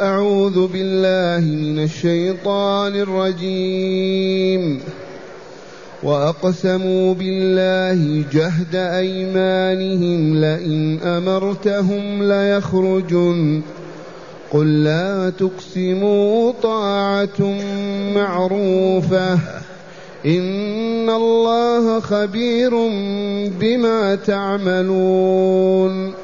أعوذ بالله من الشيطان الرجيم. وأقسموا بالله جهد أيمانهم لئن أمرتهم ليخرجن. قل لا تقسموا طاعة معروفة. إن الله خبير بما تعملون.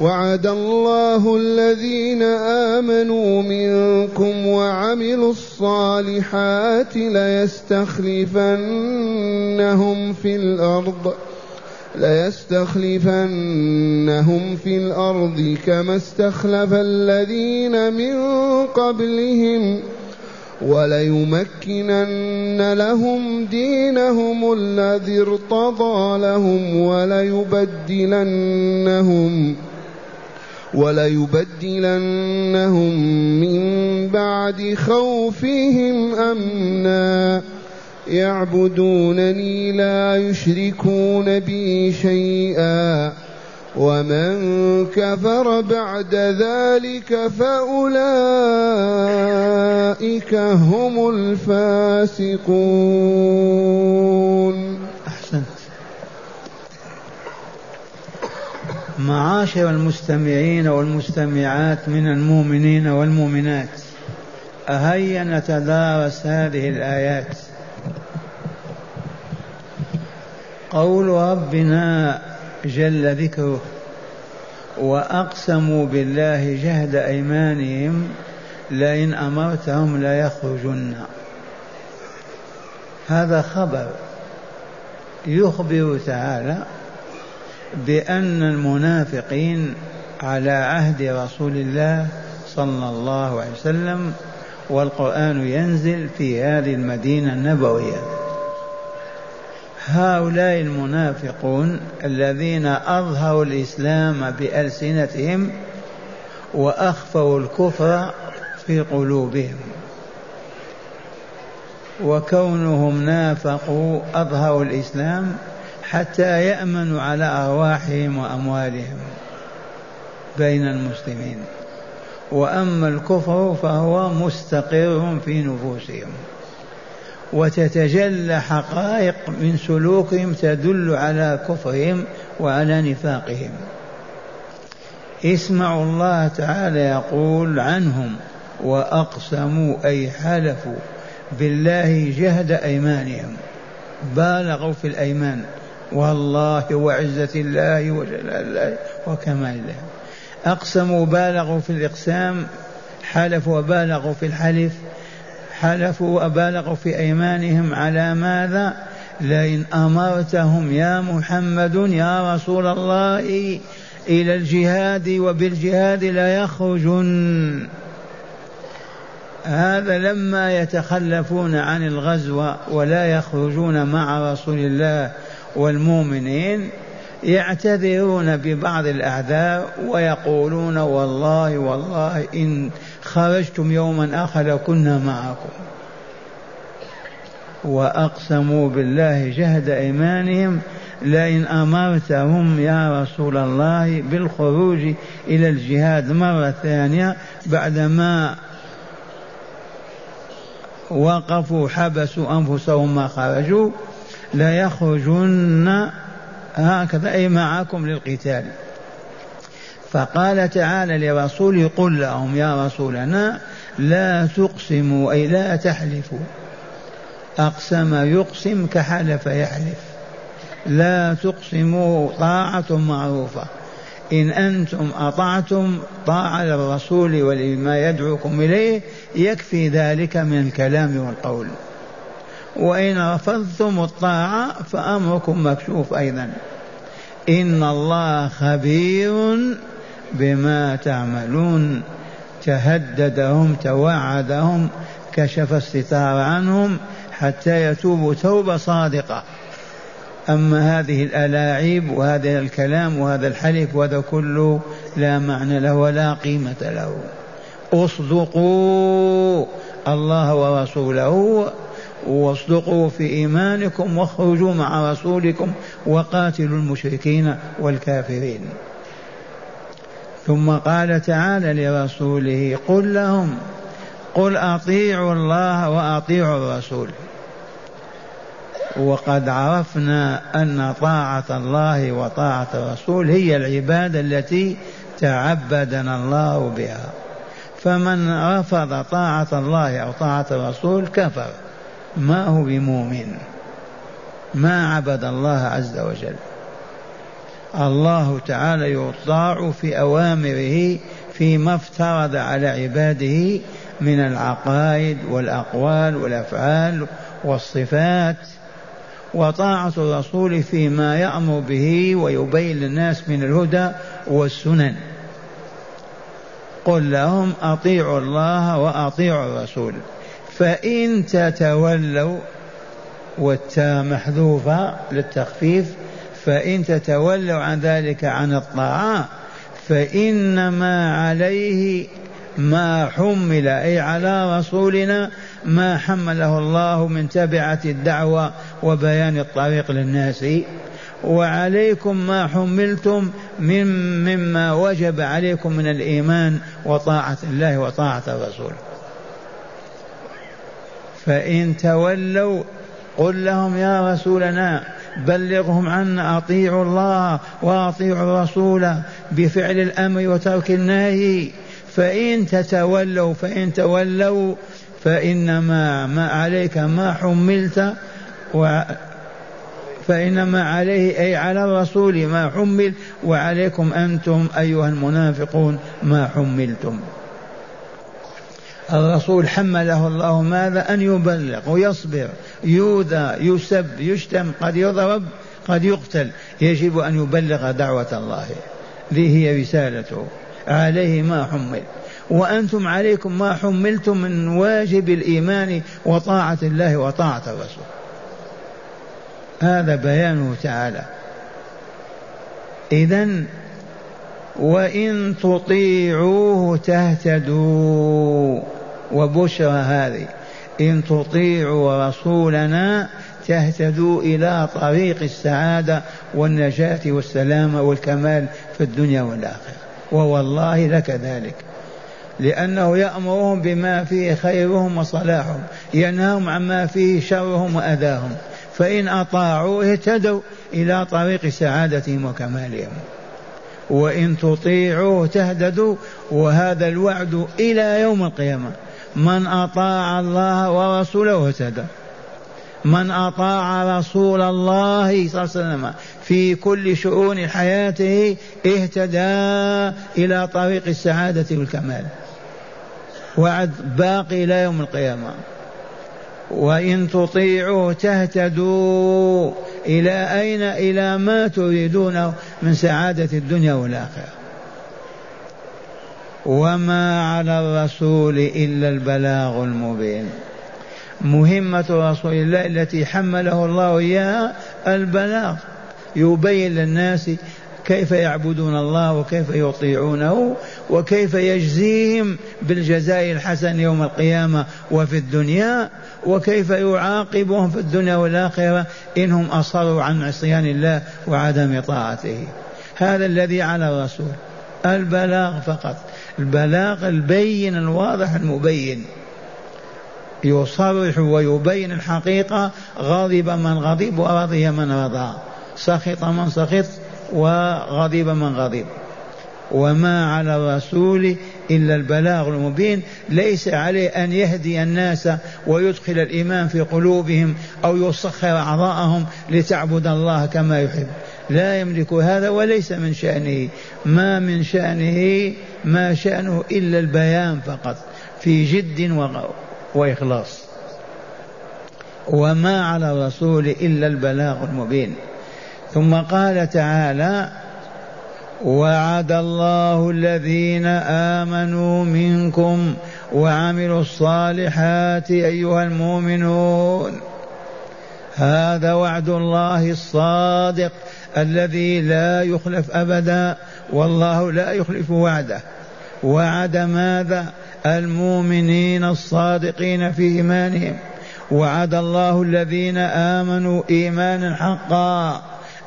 وعد الله الذين آمنوا منكم وعملوا الصالحات ليستخلفنهم في الأرض ليستخلفنهم في الأرض كما استخلف الذين من قبلهم وليمكنن لهم دينهم الذي ارتضى لهم وليبدلنهم وليبدلنهم من بعد خوفهم أمنا. يعبدونني لا يشركون بي شيئا. ومن كفر بعد ذلك فأولئك هم الفاسقون. معاشر المستمعين والمستمعات من المؤمنين والمؤمنات. أهيا نتدارس هذه الآيات. قول ربنا جل ذكره وأقسموا بالله جهد أيمانهم لئن أمرتهم ليخرجن. هذا خبر يخبر تعالى بأن المنافقين على عهد رسول الله صلى الله عليه وسلم والقرآن ينزل في هذه المدينة النبوية. هؤلاء المنافقون الذين أظهروا الإسلام بألسنتهم وأخفوا الكفر في قلوبهم وكونهم نافقوا أظهروا الإسلام حتى يأمنوا على أرواحهم وأموالهم بين المسلمين. وأما الكفر فهو مستقر في نفوسهم وتتجلى حقائق من سلوكهم تدل على كفرهم وعلى نفاقهم. اسمعوا الله تعالى يقول عنهم وأقسموا أي حلفوا بالله جهد أيمانهم. بالغوا في الأيمان. والله وعزة الله وجلال الله وكمال الله. أقسموا بالغوا في الإقسام حلفوا وبالغوا في الحلف حلفوا وبالغوا في أيمانهم على ماذا؟ لئن أمرتهم يا محمد يا رسول الله إلى الجهاد وبالجهاد ليخرجن هذا لما يتخلفون عن الغزو ولا يخرجون مع رسول الله والمؤمنين يعتذرون ببعض الأعذار ويقولون والله والله إن خرجتم يوما آخر لكنا معكم. وأقسموا بالله جهد إيمانهم لئن أمرتهم يا رسول الله بالخروج إلى الجهاد مرة ثانية بعدما وقفوا حبسوا أنفسهم ما خرجوا ليخرجن هكذا أي معكم للقتال. فقال تعالى لرسوله قل لهم يا رسولنا لا تقسموا أي لا تحلفوا. أقسم يقسم كحلف يحلف. لا تقسموا طاعة معروفة. إن أنتم أطعتم طاعة للرسول ولما يدعوكم إليه يكفي ذلك من الكلام والقول. وإن رفضتم الطاعة فأمركم مكشوف أيضا. إن الله خبير بما تعملون. تهددهم توعدهم كشف الستار عنهم حتى يتوبوا توبة صادقة. أما هذه الألاعيب وهذا الكلام وهذا الحلف وهذا كله لا معنى له ولا قيمة له. اصدقوا الله ورسوله واصدقوا في إيمانكم واخرجوا مع رسولكم وقاتلوا المشركين والكافرين. ثم قال تعالى لرسوله قل لهم قل أطيعوا الله وأطيعوا الرسول. وقد عرفنا أن طاعة الله وطاعة الرسول هي العبادة التي تعبدنا الله بها. فمن رفض طاعة الله أو طاعة الرسول كفر. ما هو بمؤمن؟ ما عبد الله عز وجل. الله تعالى يطاع في أوامره فيما افترض على عباده من العقائد والأقوال والأفعال والصفات. وطاعة الرسول فيما يأمر به ويبين للناس من الهدى والسنن. قل لهم أطيعوا الله وأطيعوا الرسول. فإن تتولوا والتاء محذوفة للتخفيف فإن تتولوا عن ذلك عن الطاعة فإنما عليه ما حمل أي على رسولنا ما حمله الله من تبعة الدعوة وبيان الطريق للناس. وعليكم ما حملتم من مما وجب عليكم من الإيمان وطاعة الله وطاعة الرسول. فإن تولوا قل لهم يا رسولنا بلغهم عنا أطيعوا الله وأطيعوا الرسول بفعل الأمر وترك النهي. فإن تتولوا فإن تولوا فإنما ما عليك ما حملت و فإنما عليه أي على الرسول ما حمل. وعليكم أنتم أيها المنافقون ما حملتم. الرسول حمله الله ماذا؟ أن يبلغ ويصبر. يؤذى يسب يشتم قد يضرب قد يقتل. يجب أن يبلغ دعوة الله. ذي هي رسالته. عليه ما حمل. وأنتم عليكم ما حملتم من واجب الإيمان وطاعة الله وطاعة الرسول. هذا بيانه تعالى. إذا وإن تطيعوه تهتدوا. وبشرى هذه. إن تطيعوا رسولنا تهتدوا إلى طريق السعادة والنجاة والسلامة والكمال في الدنيا والآخرة. ووالله لك ذلك. لأنه يأمرهم بما فيه خيرهم وصلاحهم ينهاهم عما فيه شرهم وأذاهم. فإن أطاعوا اهتدوا إلى طريق سعادتهم وكمالهم. وإن تطيعوا تهتدوا وهذا الوعد إلى يوم القيامة. من أطاع الله ورسوله اهتدى من أطاع رسول الله صلى الله عليه وسلم في كل شؤون حياته اهتدى إلى طريق السعادة والكمال. وعد باقي إلى يوم القيامة. وإن تطيعوا تهتدوا إلى أين؟ إلى ما تريدونه من سعادة الدنيا والآخرة. وما على الرسول إلا البلاغ المبين. مهمة رسول الله التي حمله الله إياها البلاغ. يبين للناس كيف يعبدون الله وكيف يطيعونه وكيف يجزيهم بالجزاء الحسن يوم القيامة وفي الدنيا وكيف يعاقبهم في الدنيا والآخرة إنهم أصروا عن عصيان الله وعدم طاعته. هذا الذي على الرسول البلاغ فقط. البلاغ البين الواضح المبين. يصرح ويبين الحقيقة غضب من غضب ورضي من رضى. سخط من سخط وغضب من غضب. وما على الرسول إلا البلاغ المبين. ليس عليه أن يهدي الناس ويدخل الإيمان في قلوبهم أو يسخر أعضاءهم لتعبد الله كما يحب. لا يملك هذا وليس من شأنه. ما من شأنه ما شأنه إلا البيان فقط في جد وإخلاص. وما على الرسول إلا البلاغ المبين. ثم قال تعالى وعد الله الذين آمنوا منكم وعملوا الصالحات أيها المؤمنون. هذا وعد الله الصادق. الذي لا يخلف أبدا والله لا يخلف وعده. وعد ماذا؟ المؤمنين الصادقين في إيمانهم. وعد الله الذين آمنوا إيمانا حقا.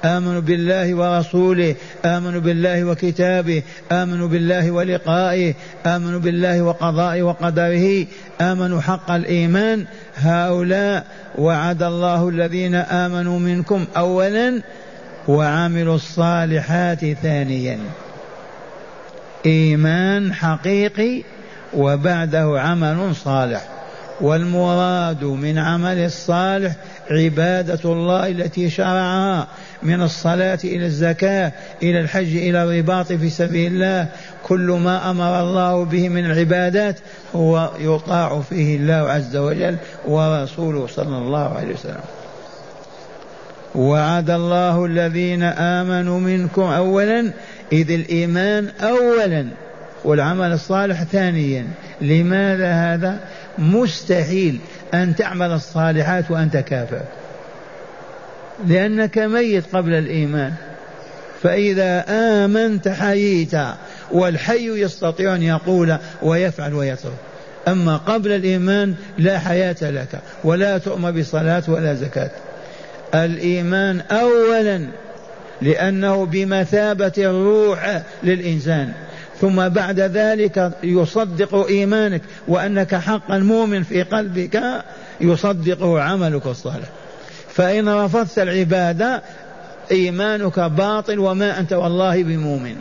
آمنوا بالله ورسوله آمنوا بالله وكتابه آمنوا بالله ولقائه آمنوا بالله وقضائه وقدره آمنوا حق الإيمان. هؤلاء وعد الله الذين آمنوا منكم اولا وعملوا الصالحات ثانيا. إيمان حقيقي وبعده عمل صالح. والمراد من عمل الصالح عبادة الله التي شرعها من الصلاة إلى الزكاة إلى الحج إلى الرباط في سبيل الله. كل ما أمر الله به من العبادات هو يطاع فيه الله عز وجل ورسوله صلى الله عليه وسلم. وعد الله الذين آمنوا منكم أولا إذ الإيمان أولا والعمل الصالح ثانيا. لماذا هذا؟ مستحيل أن تعمل الصالحات وأنت كافر لأنك ميت قبل الإيمان. فإذا آمنت حييت والحي يستطيع أن يقول ويفعل ويترك. أما قبل الإيمان لا حياة لك ولا تؤمر بصلاة ولا زكاة الإيمان أولا لأنه بمثابة الروح للإنسان ثم بعد ذلك يصدق إيمانك وأنك حقا مؤمن في قلبك يصدقه عملك الصالح. فإن رفضت العبادة إيمانك باطل وما أنت والله بمؤمن.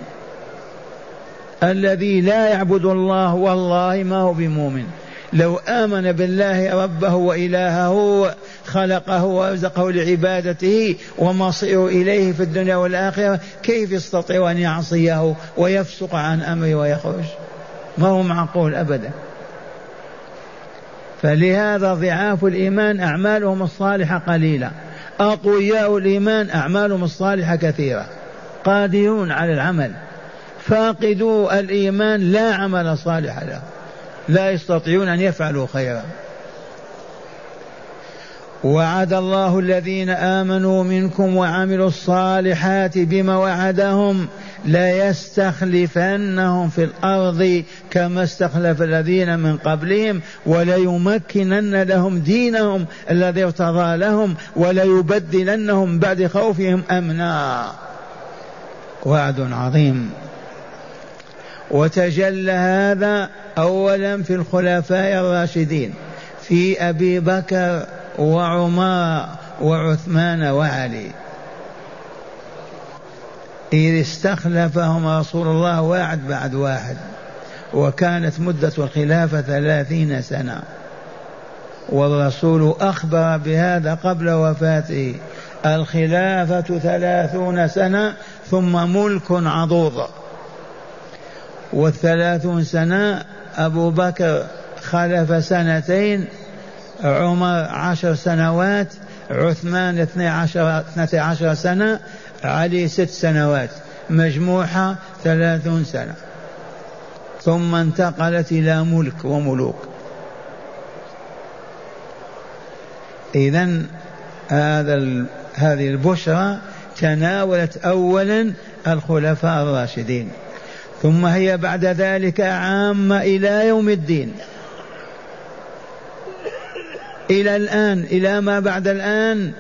الذي لا يعبد الله والله ما هو بمؤمن. لو آمن بالله ربه وإلهه خلقه ورزقه لعبادته ومصيره إليه في الدنيا والآخرة كيف يستطيع أن يعصيه ويفسق عن أمره ويخرج؟ ما هو معقول أبدا. فلهذا ضعاف الإيمان أعمالهم الصالحة قليلة. أقوياء الإيمان أعمالهم الصالحة كثيرة. قادرون على العمل. فاقدوا الإيمان لا عمل صالح له. لا يستطيعون أن يفعلوا خيرا. وعد الله الذين آمنوا منكم وعملوا الصالحات بما وعدهم ليستخلفنهم في الأرض كما استخلف الذين من قبلهم وليمكنن لهم دينهم الذي ارتضى لهم وليبدلنهم بعد خوفهم أمنا. وعد عظيم. وتجلى هذا أولا في الخلفاء الراشدين في أبي بكر وعمر وعثمان وعلي. إذ استخلفهم رسول الله واحد بعد واحد وكانت مدة الخلافة ثلاثين سنة. والرسول أخبر بهذا قبل وفاته الخلافة ثلاثون سنة ثم ملك عضوض والثلاثون سنة أبو بكر خلف سنتين عمر عشر سنوات عثمان اثني عشر, اثنتي عشر سنة علي ست سنوات مجموعة ثلاثون سنة. ثم انتقلت إلى ملك وملوك. إذا هذا هذه البشرى تناولت أولا الخلفاء الراشدين. ثم هي بعد ذلك عامة إلى يوم الدين. إلى الآن إلى ما بعد الآن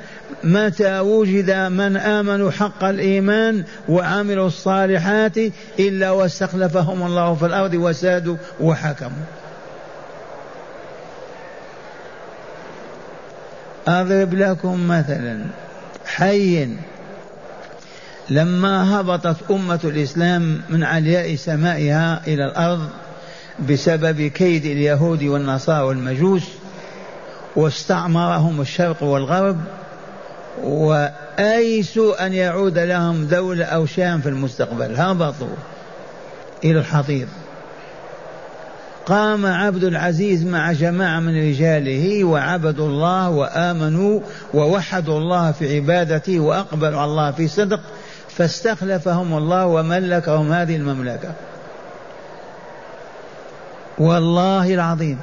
متى وجد من آمنوا حق الإيمان وعملوا الصالحات إلا واستخلفهم الله في الأرض وسادوا وحكموا. أضرب لكم مثلا حي لما هبطت أمة الإسلام من علياء سمائها إلى الأرض بسبب كيد اليهود والنصارى والمجوس واستعمرهم الشرق والغرب وأيسوا أن يعود لهم دولة أو شام في المستقبل. هبطوا إلى الحضيض. قام عبد العزيز مع جماعة من رجاله وعبدوا الله وآمنوا ووحدوا الله في عبادته وأقبلوا على الله في صدق. فاستخلفهم الله وملكهم هذه المملكة. والله العظيم.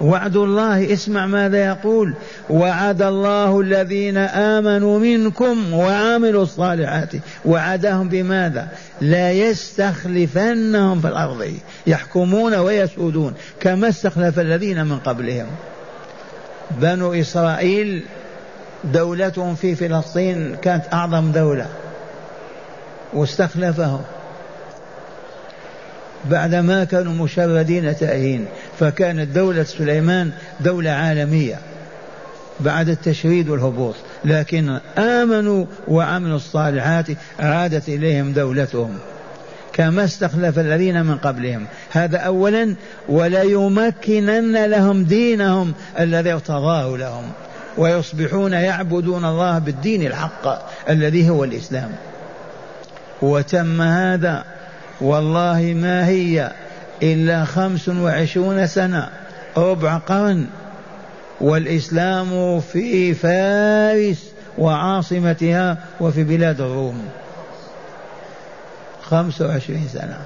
وعد الله اسمع ماذا يقول. وعد الله الذين آمنوا منكم وعملوا الصالحات. وعدهم بماذا؟ لا يستخلفنهم في الأرض. يحكمون ويسودون. كما استخلف الذين من قبلهم. بنو إسرائيل دولتهم في فلسطين كانت أعظم دولة. واستخلفهم. بعدما كانوا مشردين تائهين فكانت دولة سليمان دولة عالمية بعد التشريد والهبوط لكن آمنوا وعملوا الصالحات عادت إليهم دولتهم. كما استخلف الذين من قبلهم. هذا أولا وليمكنن لهم دينهم الذي ارتضاه لهم ويصبحون يعبدون الله بالدين الحق الذي هو الإسلام. وتم هذا والله ما هي إلا خمس وعشرون سنة ربع قرن. والإسلام في فارس وعاصمتها وفي بلاد الروم. خمس وعشرين سنة.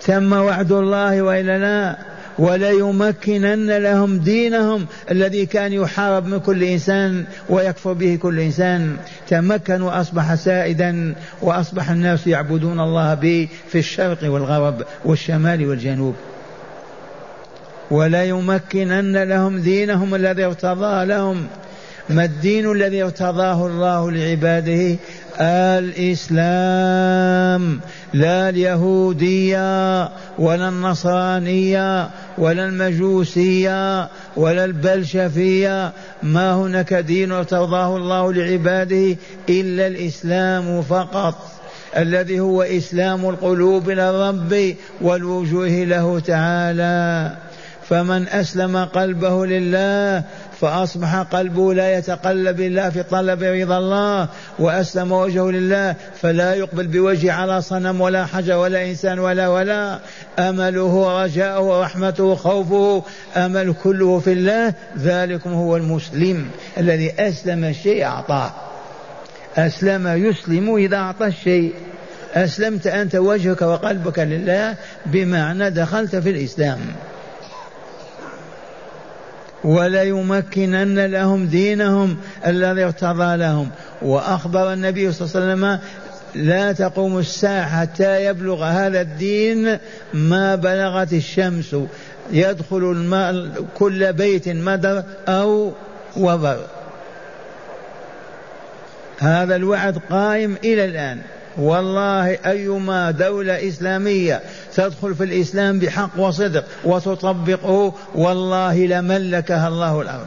تم وعد الله وإلا لا؟ وليمكنن لهم دينهم الذي كان يحارب من كل إنسان ويكفر به كل إنسان. تمكن وأصبح سائدا وأصبح الناس يعبدون الله به في الشرق والغرب والشمال والجنوب. وليمكنن لهم دينهم الذي ارتضى لهم. ما الدين الذي ارتضاه الله لعباده الإسلام لا اليهودية ولا النصرانية ولا المجوسية ولا البلشفية. ما هناك دين ارتضاه الله لعباده إلا الإسلام فقط الذي هو إسلام القلوب إلى الرب والوجوه له تعالى. فمن أسلم قلبه لله فأصبح قلبه لا يتقلب إلا في طلب رضا الله وأسلم وجهه لله فلا يقبل بوجه على صنم ولا حجر ولا إنسان ولا ولا أمله رجاؤه ورحمته خوفه أمل كله في الله ذلكم هو المسلم الذي أسلم الشيء أعطاه أسلم يسلم إذا أعطى الشيء أسلمت أنت وجهك وقلبك لله بمعنى دخلت في الإسلام وليمكنن لهم دينهم الذي ارتضى لهم. وأخبر النبي صلى الله عليه وسلم لا تقوم الساعة حتى يبلغ هذا الدين ما بلغت الشمس. يدخل الماء كل بيت مدر أو وبر. هذا الوعد قائم إلى الآن. والله أيما دولة إسلامية تدخل في الإسلام بحق وصدق وتطبقه والله لملكها الله الأرض.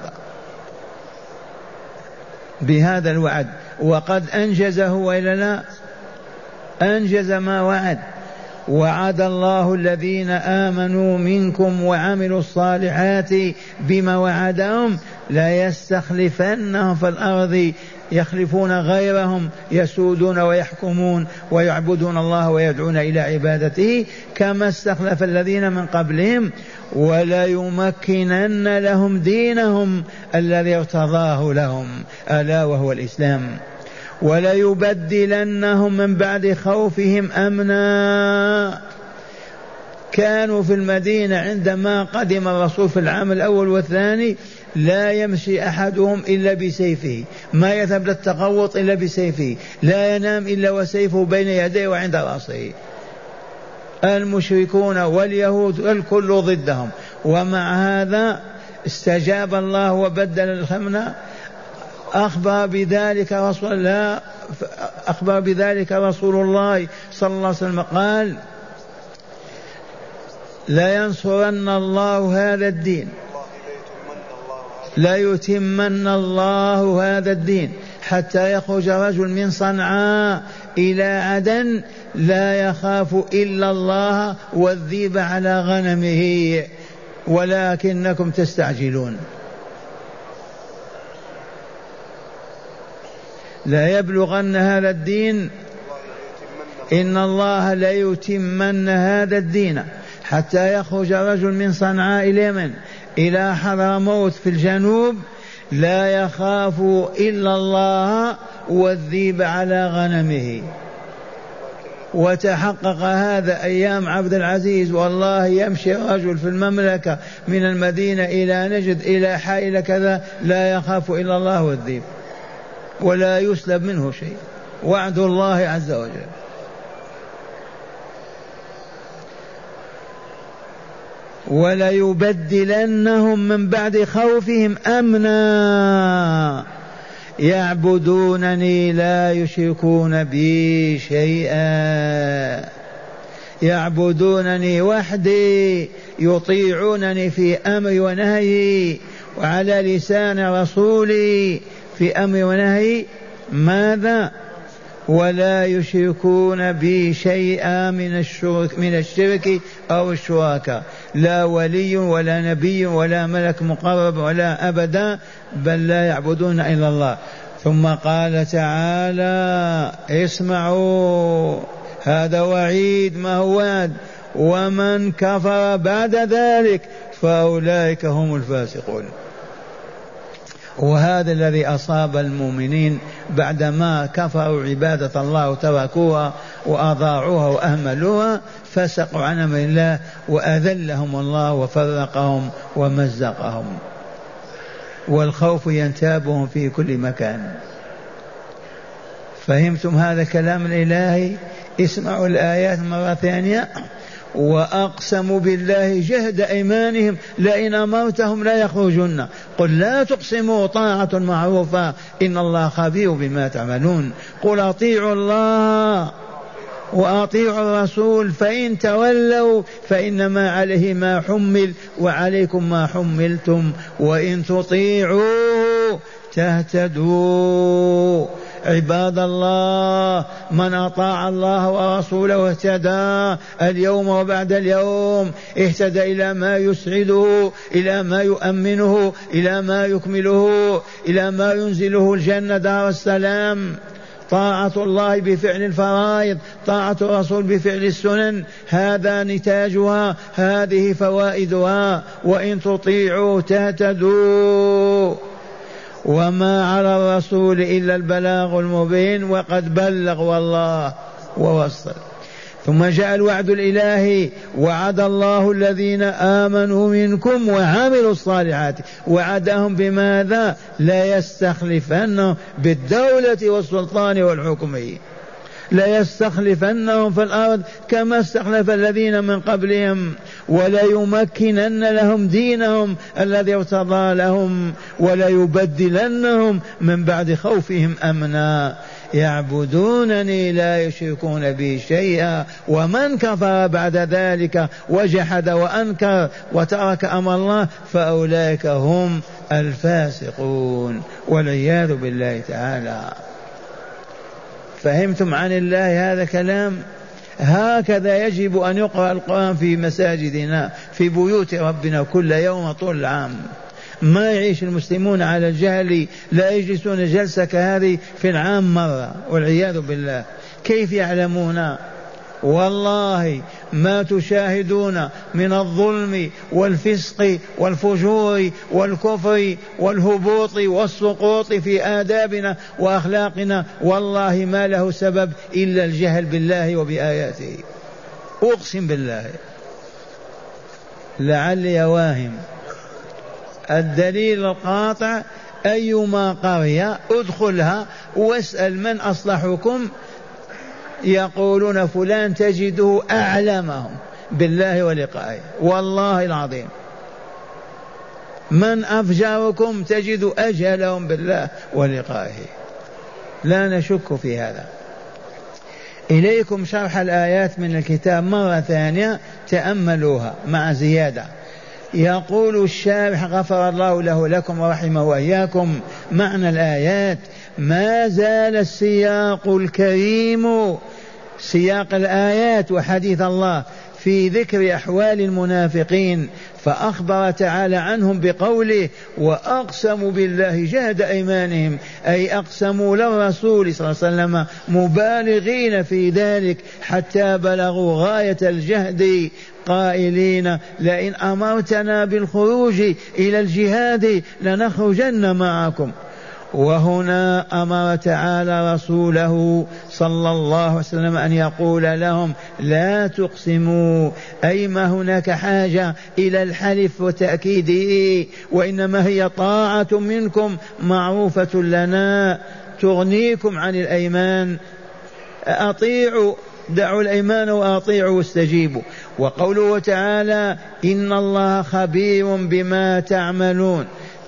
بهذا الوعد. وقد أنجزه وإلا لا؟ أنجز ما وعد. وعد الله الذين آمنوا منكم وعملوا الصالحات بما وعدهم لا يستخلفنهم في الأرض يخلفون غيرهم يسودون ويحكمون ويعبدون الله ويدعون إلى عبادته كما استخلف الذين من قبلهم. وليمكنن لهم دينهم الذي ارتضاه لهم ألا وهو الإسلام. وليبدلنهم من بعد خوفهم أمنا. كانوا في المدينة عندما قدم الرسول في العام الأول والثاني لا يمشي أحدهم إلا بسيفه. ما يذهب للتغوط إلا بسيفه. لا ينام إلا وسيفه بين يديه وعند رأسه. المشركون واليهود الكل ضدهم. ومع هذا استجاب الله وبدل الخمنه أخبر بذلك رسول الله أخبر بذلك رسول الله صلى الله عليه وسلم. قال لينصرن الله هذا الدين. ليتمن الله هذا الدين. حتى يخرج رجل من صنعاء إلى عدن لا يخاف إلا الله والذيب على غنمه. ولكنكم تستعجلون. لا يبلغن هذا الدين. إن الله ليتمن هذا الدين حتى يخرج رجل من صنعاء اليمن إلى حضرموت في الجنوب. لا يخاف إلا الله والذيب على غنمه. وتحقق هذا أيام عبد العزيز. والله يمشي رجل في المملكة من المدينة إلى نجد إلى حائل كذا. لا يخاف إلا الله والذيب. ولا يسلب منه شيء. وعد الله عز وجل. وليبدلنهم من بعد خوفهم أمنا. يعبدونني لا يشركون بي شيئا. يعبدونني وحدي يطيعونني في أمر ونهي وعلى لسان رسولي في أمر ونهي ماذا؟ ولا يشركون بي شيئا من الشرك من الشرك أو الشركاء لا ولي ولا نبي ولا ملك مقرب ولا أبدا بل لا يعبدون إلا الله. ثم قال تعالى اسمعوا هذا وعيد ما هو وعد؟ ومن كفر بعد ذلك فأولئك هم الفاسقون. وهذا الذي أصاب المؤمنين بعدما كفروا عبادة الله وتركوها وأضاعوها وأهملوها فسقوا عن أمر الله وأذلهم الله وفرقهم ومزقهم. والخوف ينتابهم في كل مكان. فهمتم هذا كلام الإلهي؟ اسمعوا الآيات مرة ثانية. وأقسموا بالله جهد أيمانهم لئن أمرتهم لا يخرجن. قل لا تقسموا طاعة معروفة. إن الله خبير بما تعملون. قل أطيعوا الله وأطيعوا الرسول فإن تولوا فإنما عليه ما حمل وعليكم ما حملتم. وإن تطيعوا تهتدوا. عباد الله من أطاع الله ورسوله اهتدى اليوم وبعد اليوم اهتدى إلى ما يسعده إلى ما يؤمنه إلى ما يكمله إلى ما ينزله الجنة دار السلام. طاعة الله بفعل الفرائض طاعة الرسول بفعل السنن هذا نتاجها هذه فوائدها وإن تطيعوا تهتدوا. وما على الرسول إلا البلاغ المبين وقد بلغ والله ووصل. ثم جاء الوعد الإلهي وعد الله الذين آمنوا منكم وعملوا الصالحات. وعدهم بماذا؟ لا يستخلفنهم بالدولة والسلطان والحكم. ليستخلفنهم في الأرض كما استخلف الذين من قبلهم وليمكنن لهم دينهم الذي ارتضى لهم وليبدلنهم من بعد خوفهم أمنا. يعبدونني لا يشركون بي شيئا ومن كفر بعد ذلك وجحد وأنكر وترك أمر الله فأولئك هم الفاسقون والعياذ بالله تعالى. فهمتم عن الله هذا كلام؟ هكذا يجب أن يقرأ القرآن في مساجدنا في بيوت ربنا كل يوم طول العام. ما يعيش المسلمون على الجهل لا يجلسون جلسة كهذه في العام مرة والعياذ بالله. كيف يعلمون؟ والله ما تشاهدون من الظلم والفسق والفجور والكفر والهبوط والسقوط في آدابنا وأخلاقنا. والله ما له سبب إلا الجهل بالله وبآياته. أقسم بالله. لعلي واهم الدليل القاطع أيما قرية ادخلها واسأل من أصلحكم. يقولون فلان تجده أعلمهم بالله ولقائه. والله العظيم. من أفجركم تجد أجهلهم بالله ولقائه. لا نشك في هذا. إليكم شرح الآيات من الكتاب مرة ثانية تأملوها مع زيادة. يقول الشارح غفر الله له لكم ورحمه وإياكم معنى الآيات ما زال السياق الكريم سياق الآيات وحديث الله في ذكر أحوال المنافقين فأخبر تعالى عنهم بقوله وأقسموا بالله جهد أيمانهم أي أقسموا للرسول صلى الله عليه وسلم مبالغين في ذلك حتى بلغوا غاية الجهد. قائلين لئن أمرتنا بالخروج إلى الجهاد لنخرجن معكم. وهنا أمر تعالى رسوله صلى الله عليه وسلم أن يقول لهم لا تقسموا أي ما هناك حاجة إلى الحلف وتأكيده وإنما هي طاعة منكم معروفة لنا تغنيكم عن الأيمان أطيعوا دعوا الأيمان وأطيعوا واستجيبوا. وقوله تعالى إن الله خبير بما تعملون.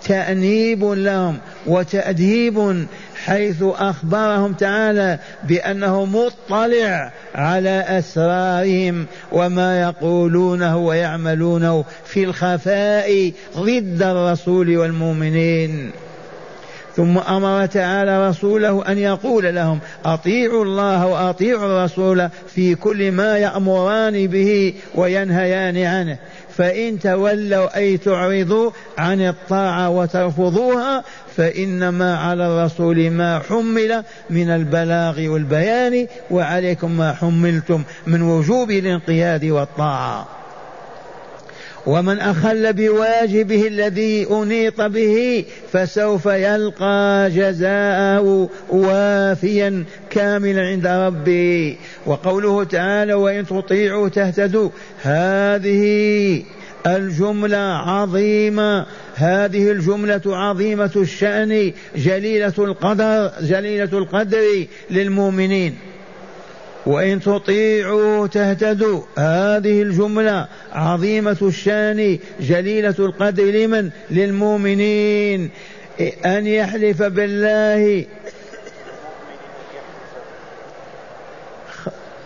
تأنيب لهم وتأديب حيث أخبرهم تعالى بأنه مطلع على أسرارهم وما يقولونه ويعملونه في الخفاء ضد الرسول والمؤمنين. ثم أمر تعالى رسوله أن يقول لهم أطيعوا الله وأطيعوا الرسول في كل ما يأمران به وينهيان عنه. فإن تولوا أي تعرضوا عن الطاعة وترفضوها فإنما على الرسول ما حمل من البلاغ والبيان وعليكم ما حملتم من وجوب الانقياد والطاعة. ومن أخل بواجبه الذي أنيط به فسوف يلقى جزاءه وافيا كاملا عند ربه. وقوله تعالى وإن تطيعوا تهتدوا. هذه الجملة عظيمة. هذه الجملة عظيمة الشأن جليلة القدر جليلة القدر للمؤمنين. وإن تطيعوا تهتدوا. هذه الجملة عظيمة الشأن جليلة القدر لمن؟ للمؤمنين. أن يحلف بالله.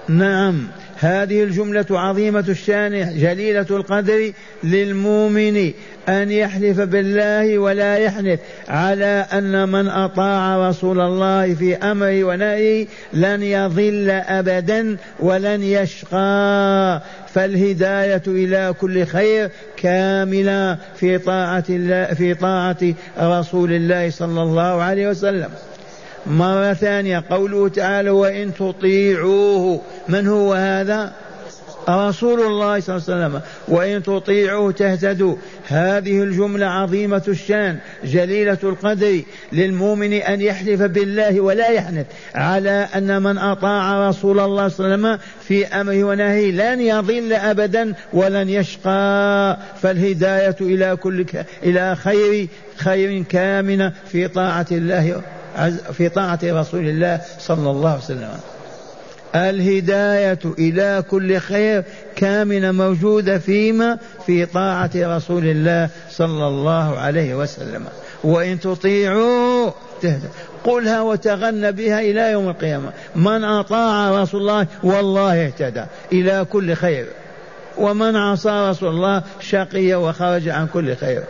نعم. هذه الجملة عظيمة الشأن جليلة القدر للمؤمن أن يحلف بالله ولا يحلف على أن من أطاع رسول الله في أمره ونهيه لن يضل أبدا ولن يشقى. فالهداية إلى كل خير كاملة في طاعة الله في طاعة رسول الله صلى الله عليه وسلم. مرة ثانية قوله تعالى وإن تطيعوه من هو هذا؟ رسول الله صلى الله عليه وسلم. وإن تطيعوه تهتدوا. هذه الجملة عظيمة الشان جليلة القدر للمؤمن أن يحلف بالله ولا يحنث على أن من أطاع رسول الله صلى الله عليه وسلم في أمره ونهيه لن يضل أبدا ولن يشقى. فالهداية إلى كل. إلى خير خير كامنة في طاعة الله. في طاعة رسول الله صلى الله عليه وسلم. الهداية إلى كل خير كامنة موجودة فيما في طاعة رسول الله صلى الله عليه وسلم. وإن تطيعوا تهدى. قلها وتغنى بها إلى يوم القيامة. من أطاع رسول الله والله اهتدى. إلى كل خير. ومن عصى رسول الله شقي وخرج عن كل خير.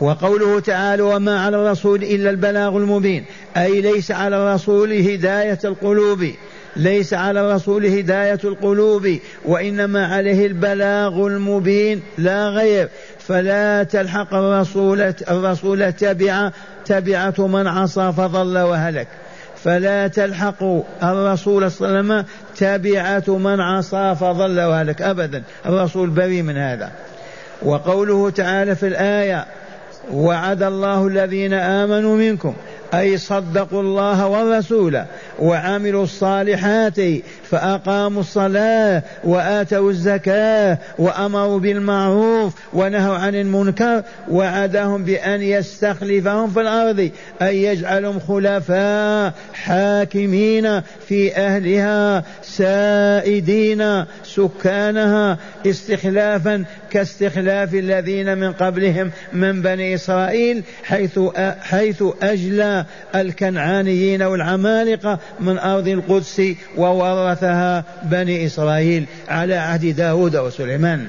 وقوله تعالى وما على الرسول إلا البلاغ المبين. أي ليس على الرسول هداية القلوب. ليس على الرسول هداية القلوب وإنما عليه البلاغ المبين لا غير. فلا تلحق الرسول الرسول تبع تبعة من عصى فضل وهلك. فلا تلحق الرسول صلى الله عليه وسلم تبعة من عصى فضل وهلك. أبدا. الرسول بريء من هذا. وقوله تعالى في الآية وعد الله الذين آمنوا منكم أي صدقوا الله والرسول وعملوا الصالحات فأقاموا الصلاة وآتوا الزكاة وأمروا بالمعروف ونهوا عن المنكر وعدهم بأن يستخلفهم في الأرض أن يجعلهم خلفاء حاكمين في أهلها سائدين سكانها استخلافا كاستخلاف الذين من قبلهم من بني إسرائيل حيث حيث أجلى الكنعانيين والعمالقة من أرض القدس وورثها بني إسرائيل على عهد داود وسليمان.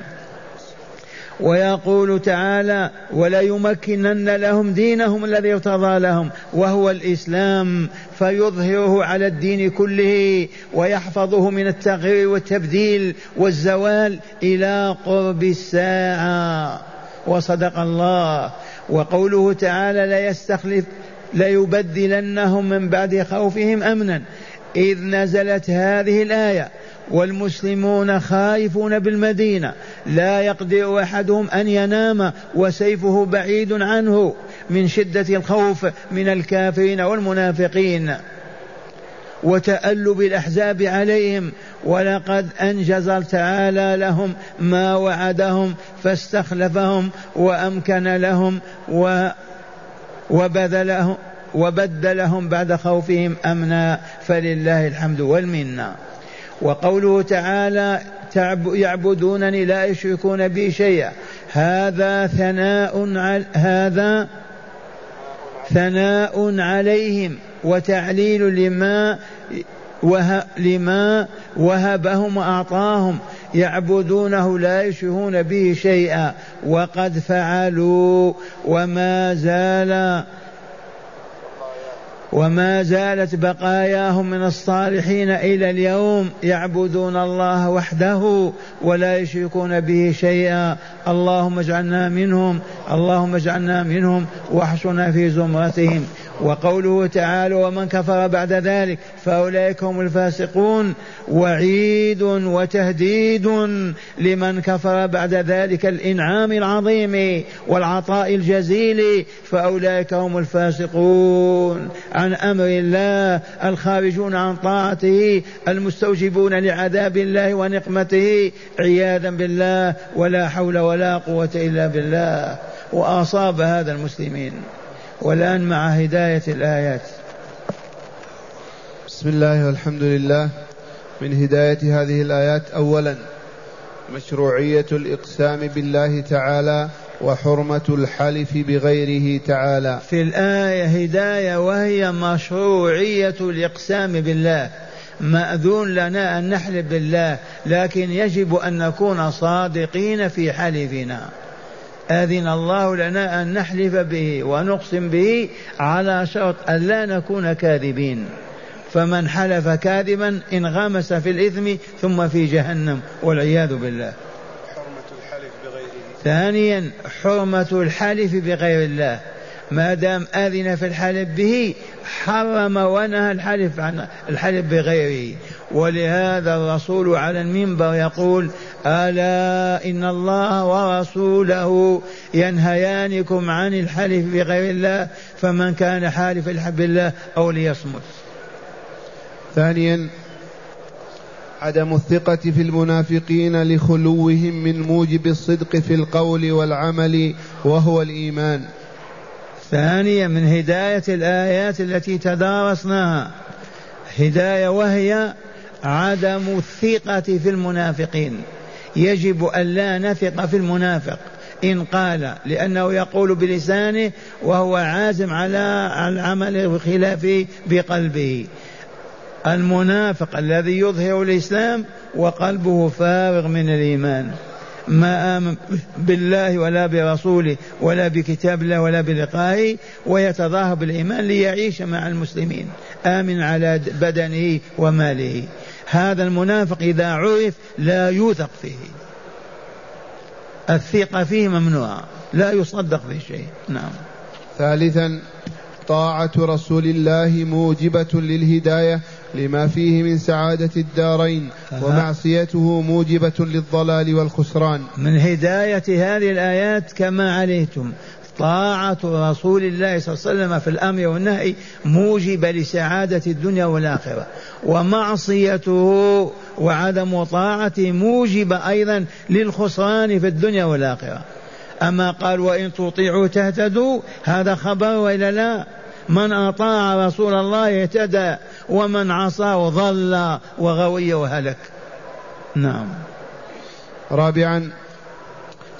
ويقول تعالى وليمكنن لهم دينهم الذي ارتضى لهم وهو الإسلام فيظهره على الدين كله ويحفظه من التغيير والتبديل والزوال إلى قرب الساعة. وصدق الله. وقوله تعالى لا يستخلف ليبدلنهم من بعد خوفهم أمنا. إذ نزلت هذه الآية والمسلمون خائفون بالمدينة لا يقدر أحدهم أن ينام وسيفه بعيد عنه من شدة الخوف من الكافرين والمنافقين. وتألب الأحزاب عليهم ولقد أنجز تعالى لهم ما وعدهم فاستخلفهم وأمكن لهم و وبذلهم وبدلهم بعد خوفهم أمنا فلله الحمد والمنة. وقوله تعالى يعبدونني لا يشركون بي شيئا. هذا ثناء على هذا ثناء عليهم وتعليل لما وه لما وهبهم وأعطاهم. يعبدونه لا يشركون به شيئا. وقد فعلوا وما زال وما زالت بقاياهم من الصالحين إلى اليوم يعبدون الله وحده ولا يشركون به شيئا. اللهم اجعلنا منهم اللهم اجعلنا منهم واحشنا في زمرتهم. وقوله تعالى ومن كفر بعد ذلك فأولئك هم الفاسقون. وعيد وتهديد لمن كفر بعد ذلك الإنعام العظيم والعطاء الجزيل فأولئك هم الفاسقون. عن أمر الله الخارجون عن طاعته المستوجبون لعذاب الله ونقمته عياذا بالله ولا حول ولا قوة إلا بالله. وأصاب هذا المسلمين. والآن مع هداية الآيات. بسم الله والحمد لله. من هداية هذه الآيات أولا مشروعية الإقسام بالله تعالى وحرمة الحلف بغيره تعالى. في الآية هداية وهي مشروعية الإقسام بالله. مأذون لنا أن نحلف بالله لكن يجب أن نكون صادقين في حلفنا. أذن الله لنا أن نحلف به ونقسم به على شرط أن لا نكون كاذبين. فمن حلف كاذبا انغمس في الإثم ثم في جهنم والعياذ بالله. حرمة الحلف بغيره. ثانيا حرمة الحلف بغير الله. ما دام أذن في الحلف به حرم ونهى الحلف عن الحلف بغيره. ولهذا الرسول على المنبر يقول ألا إن الله ورسوله ينهيانكم عن الحلف بغير الله فمن كان حالف الحب بالله أو ليصمت. ثانيا عدم الثقة في المنافقين لخلوهم من موجب الصدق في القول والعمل وهو الإيمان. ثانيا من هداية الآيات التي تدارسناها. هداية وهي عدم الثقة في المنافقين. يجب أن لا نثق في المنافق. إن قال لأنه يقول بلسانه وهو عازم على العمل بخلافه بقلبه. المنافق الذي يظهر الإسلام وقلبه فارغ من الإيمان. ما آمن بالله ولا برسوله ولا بكتاب الله ولا بلقائه ويتظاهر بالإيمان ليعيش مع المسلمين. آمن على بدنه وماله. هذا المنافق إذا عرف لا يوثق فيه. الثقة فيه ممنوعة لا يصدق في شيء. نعم. ثالثا طاعة رسول الله موجبة للهداية لما فيه من سعادة الدارين ومعصيته موجبة للضلال والخسران. من هداية هذه الآيات كما عليتم. طاعة رسول الله صلى الله عليه وسلم في الأمر والنهي موجبة لسعادة الدنيا والآخرة. ومعصيته وعدم طاعته موجبة أيضا للخسران في الدنيا والآخرة. أما قال وإن تطيعوا تهتدوا هذا خبر وإلا لا؟ من أطاع رسول الله اهتدى ومن عصاه ضل وغوي وهلك. نعم. رابعا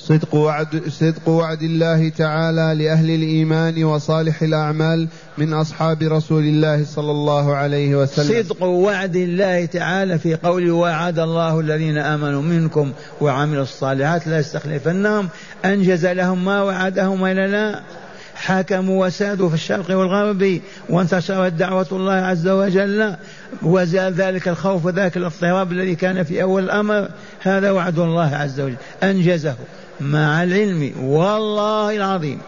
صدق وعد صدق وعد الله تعالى لأهل الإيمان وصالح الأعمال من أصحاب رسول الله صلى الله عليه وسلم. صدق وعد الله تعالى في قوله وعد الله الذين آمنوا منكم وعملوا الصالحات لا يستخلفنهم. أنجز لهم ما وعدهم ولا لا. حكموا وسادوا في الشرق والغرب وانتشرت دعوة الله عز وجل. وزال ذلك الخوف وذاك الاضطراب الذي كان في أول الأمر. هذا وعد الله عز وجل. أنجزه. مع العلم والله العظيم.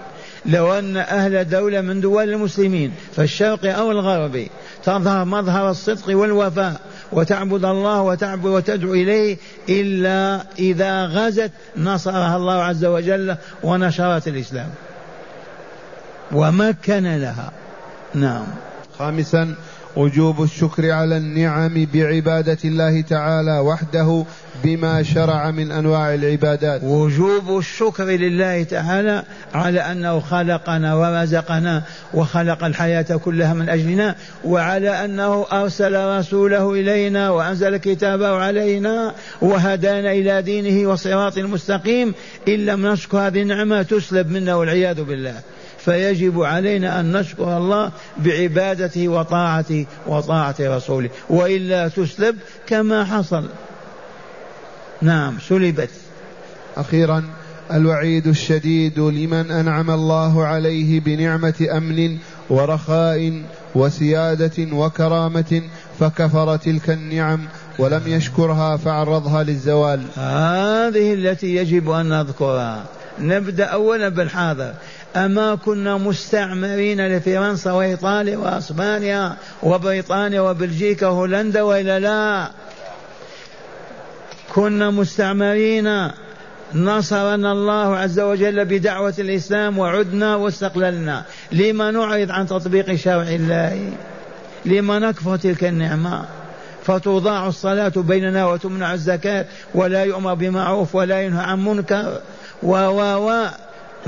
لو أن أهل دولة من دول المسلمين في الشرق أو الغرب تظهر مظهر الصدق والوفاء وتعبد الله وتعبد وتدعو إليه إلا إذا غزت نصرها الله عز وجل ونشرت الإسلام. ومكن لها. نعم. خامسا وجوب الشكر على النعم بعبادة الله تعالى وحده بما شرع من أنواع العبادات. وجوب الشكر لله تعالى على أنه خلقنا ورزقنا وخلق الحياة كلها من أجلنا وعلى أنه أرسل رسوله إلينا وأنزل كتابه علينا وهدانا إلى دينه وصراط المستقيم. إن لم نشكر هذه النعمة تسلب منا والعياذ بالله. فيجب علينا أن نشكر الله بعبادته وطاعته وطاعة رسوله. وإلا تسلب كما حصل. نعم سلبت. أخيرا الوعيد الشديد لمن أنعم الله عليه بنعمة أمن ورخاء وسيادة وكرامة فكفر تلك النعم ولم يشكرها فعرضها للزوال. هذه التي يجب أن نذكرها. نبدأ أولا بالحاضر. أما كنا مستعمرين لفرنسا وإيطاليا وأسبانيا وبريطانيا وبلجيكا وهولندا وإلا لا. كنا مستعمرين. نصرنا الله عز وجل بدعوة الإسلام وعدنا واستقللنا. لما نعرض عن تطبيق شرع الله؟ لما نكفر تلك النعمة؟ فتضاع الصلاة بيننا وتمنع الزكاة ولا يؤمر بمعروف ولا ينهى عن منكر و و و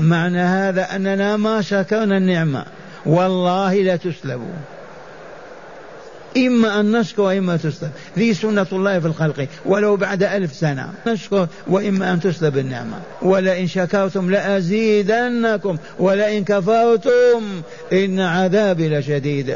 معنى هذا أننا ما شكرنا النعمة. والله لا تسلبوا إما أن نشكر وإما تسلب. ذي سنة الله في الخلق ولو بعد ألف سنة. نشكر وإما أن تسلب النعمة. ولئن شكرتم لأزيدنكم ولئن كفرتم إن عذابي لشديد.